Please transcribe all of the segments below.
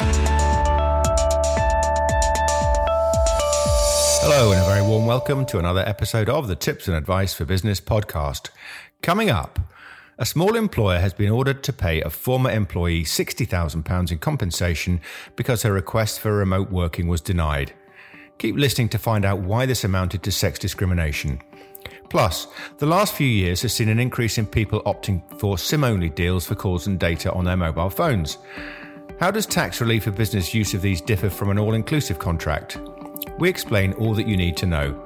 Hello, and a very warm welcome to another episode of the Tips and Advice for Business podcast. Coming up, a small employer has been ordered to pay a former employee £60,000 in compensation because her request for remote working was denied. Keep listening to find out why this amounted to sex discrimination. Plus, the last few years has seen an increase in people opting for SIM only deals for calls and data on their mobile phones. How does tax relief for business use of these differ from an all inclusive contract? We explain all that you need to know.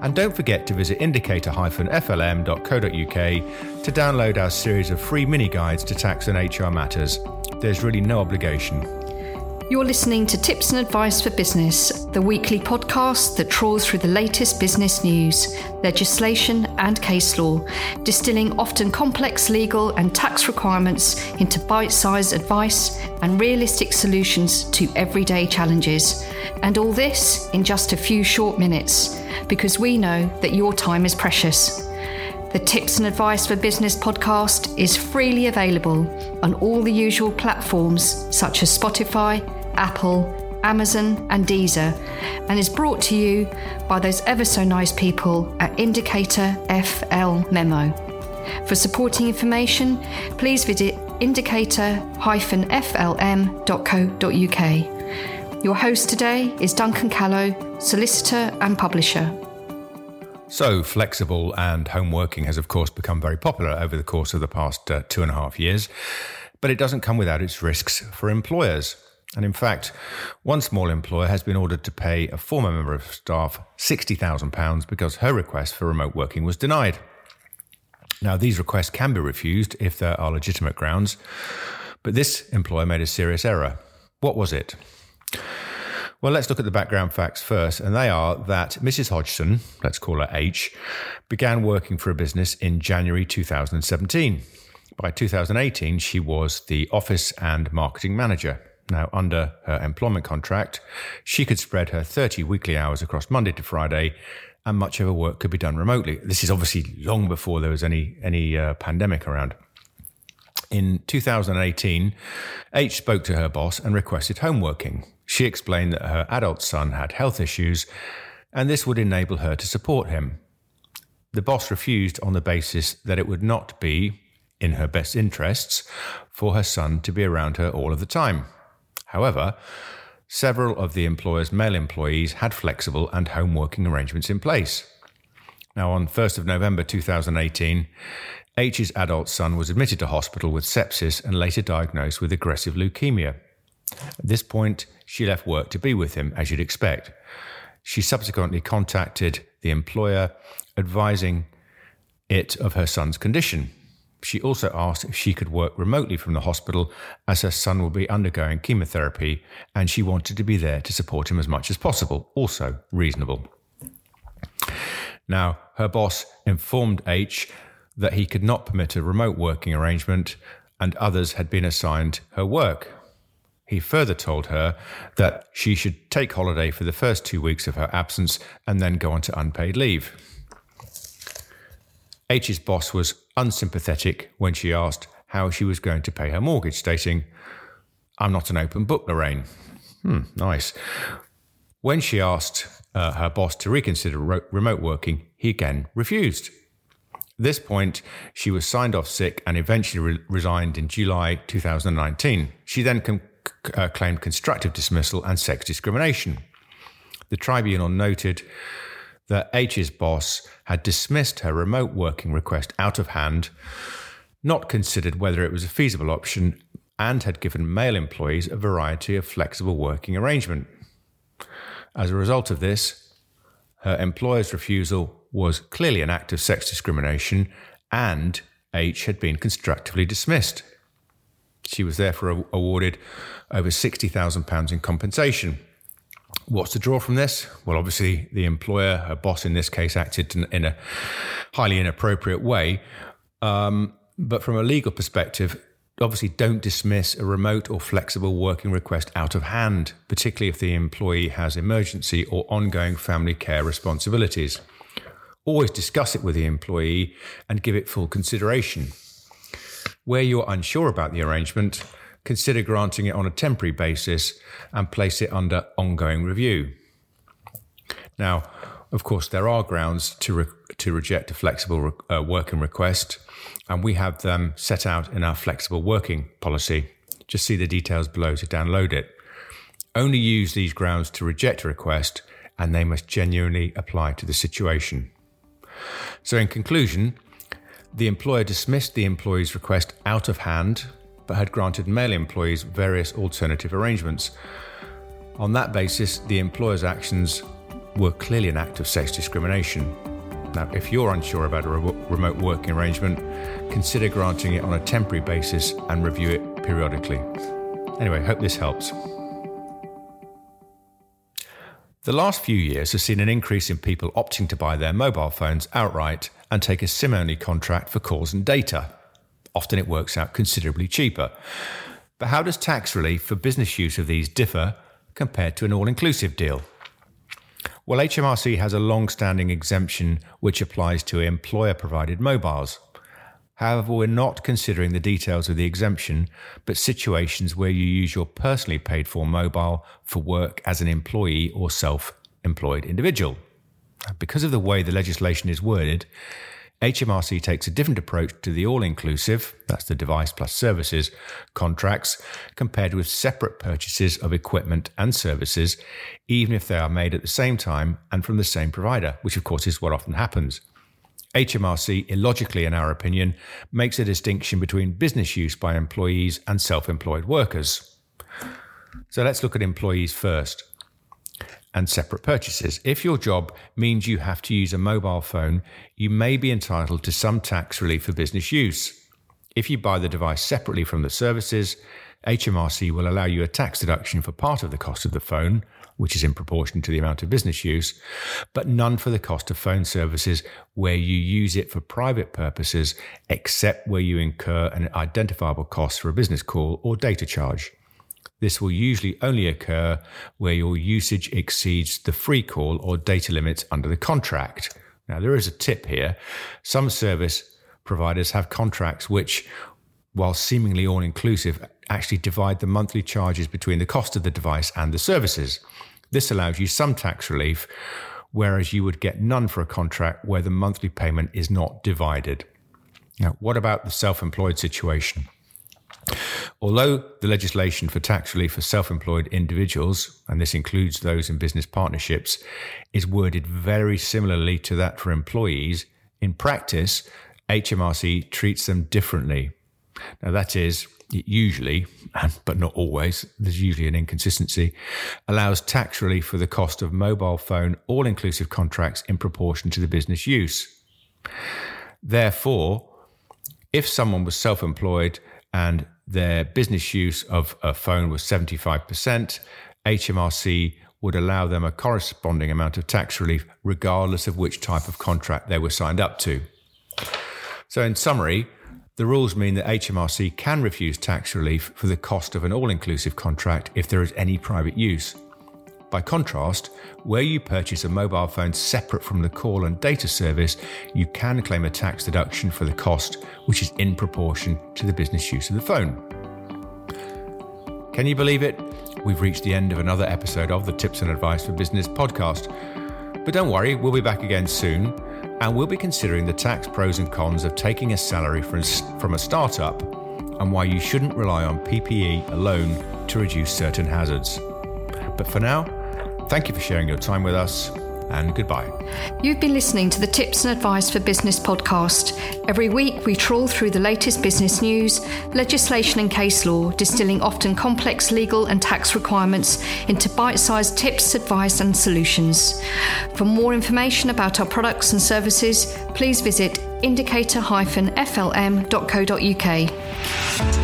And don't forget to visit indicator-flm.co.uk to download our series of free mini guides to tax and HR matters. There's really no obligation. You're listening to Tips and Advice for Business, the weekly podcast that trawls through the latest business news, legislation, and case law, distilling often complex legal and tax requirements into bite sized advice and realistic solutions to everyday challenges. And all this in just a few short minutes, because we know that your time is precious. The Tips and Advice for Business podcast is freely available on all the usual platforms such as Spotify, Apple, Amazon, and Deezer, and is brought to you by those ever so nice people at Indicator FL Memo. For supporting information, please visit indicator-flm.co.uk. Your host today is Duncan Callow, solicitor and publisher. So, flexible and home working has, of course, become very popular over the course of the past uh, two and a half years, but it doesn't come without its risks for employers. And in fact, one small employer has been ordered to pay a former member of staff £60,000 because her request for remote working was denied. Now, these requests can be refused if there are legitimate grounds, but this employer made a serious error. What was it? Well, let's look at the background facts first, and they are that Mrs. Hodgson, let's call her H, began working for a business in January 2017. By 2018, she was the office and marketing manager. Now, under her employment contract, she could spread her 30 weekly hours across Monday to Friday, and much of her work could be done remotely. This is obviously long before there was any any uh, pandemic around. In 2018, H spoke to her boss and requested home working. She explained that her adult son had health issues and this would enable her to support him. The boss refused on the basis that it would not be in her best interests for her son to be around her all of the time. However, several of the employer's male employees had flexible and home working arrangements in place. Now, on 1st of November 2018, H's adult son was admitted to hospital with sepsis and later diagnosed with aggressive leukemia. At this point, she left work to be with him, as you'd expect. She subsequently contacted the employer, advising it of her son's condition. She also asked if she could work remotely from the hospital as her son will be undergoing chemotherapy and she wanted to be there to support him as much as possible. Also reasonable. Now, her boss informed H that he could not permit a remote working arrangement and others had been assigned her work. He further told her that she should take holiday for the first two weeks of her absence and then go on to unpaid leave. H's boss was unsympathetic when she asked how she was going to pay her mortgage, stating, I'm not an open book, Lorraine. Hmm, nice. When she asked uh, her boss to reconsider ro- remote working, he again refused. At this point, she was signed off sick and eventually re- resigned in July 2019. She then com- uh, claimed constructive dismissal and sex discrimination. The tribunal noted that H's boss had dismissed her remote working request out of hand, not considered whether it was a feasible option, and had given male employees a variety of flexible working arrangement. As a result of this, her employer's refusal was clearly an act of sex discrimination, and H had been constructively dismissed. She was therefore awarded over £60,000 in compensation. What's the draw from this? Well, obviously, the employer, her boss in this case, acted in a highly inappropriate way. Um, but from a legal perspective, obviously don't dismiss a remote or flexible working request out of hand, particularly if the employee has emergency or ongoing family care responsibilities. Always discuss it with the employee and give it full consideration. Where you're unsure about the arrangement, consider granting it on a temporary basis and place it under ongoing review. Now, of course, there are grounds to, re- to reject a flexible re- uh, working request, and we have them set out in our flexible working policy. Just see the details below to download it. Only use these grounds to reject a request, and they must genuinely apply to the situation. So, in conclusion, the employer dismissed the employee's request out of hand, but had granted male employees various alternative arrangements. On that basis, the employer's actions were clearly an act of sex discrimination. Now, if you're unsure about a re- remote working arrangement, consider granting it on a temporary basis and review it periodically. Anyway, hope this helps. The last few years has seen an increase in people opting to buy their mobile phones outright and take a SIM only contract for calls and data. Often it works out considerably cheaper. But how does tax relief for business use of these differ compared to an all inclusive deal? Well, HMRC has a long standing exemption which applies to employer provided mobiles. However, we're not considering the details of the exemption, but situations where you use your personally paid for mobile for work as an employee or self employed individual. Because of the way the legislation is worded, HMRC takes a different approach to the all inclusive, that's the device plus services, contracts compared with separate purchases of equipment and services, even if they are made at the same time and from the same provider, which of course is what often happens. HMRC, illogically in our opinion, makes a distinction between business use by employees and self employed workers. So let's look at employees first and separate purchases. If your job means you have to use a mobile phone, you may be entitled to some tax relief for business use. If you buy the device separately from the services, HMRC will allow you a tax deduction for part of the cost of the phone, which is in proportion to the amount of business use, but none for the cost of phone services where you use it for private purposes, except where you incur an identifiable cost for a business call or data charge. This will usually only occur where your usage exceeds the free call or data limits under the contract. Now, there is a tip here. Some service providers have contracts which, while seemingly all inclusive, actually divide the monthly charges between the cost of the device and the services. This allows you some tax relief, whereas you would get none for a contract where the monthly payment is not divided. Now, what about the self employed situation? Although the legislation for tax relief for self employed individuals, and this includes those in business partnerships, is worded very similarly to that for employees, in practice, HMRC treats them differently. Now, that is, usually, but not always, there's usually an inconsistency, allows tax relief for the cost of mobile phone all inclusive contracts in proportion to the business use. Therefore, if someone was self employed and their business use of a phone was 75%, HMRC would allow them a corresponding amount of tax relief, regardless of which type of contract they were signed up to. So, in summary, the rules mean that HMRC can refuse tax relief for the cost of an all inclusive contract if there is any private use. By contrast, where you purchase a mobile phone separate from the call and data service, you can claim a tax deduction for the cost, which is in proportion to the business use of the phone. Can you believe it? We've reached the end of another episode of the Tips and Advice for Business podcast. But don't worry, we'll be back again soon, and we'll be considering the tax pros and cons of taking a salary from a startup and why you shouldn't rely on PPE alone to reduce certain hazards. But for now, Thank you for sharing your time with us and goodbye. You've been listening to the Tips and Advice for Business podcast. Every week, we trawl through the latest business news, legislation, and case law, distilling often complex legal and tax requirements into bite sized tips, advice, and solutions. For more information about our products and services, please visit indicator-flm.co.uk.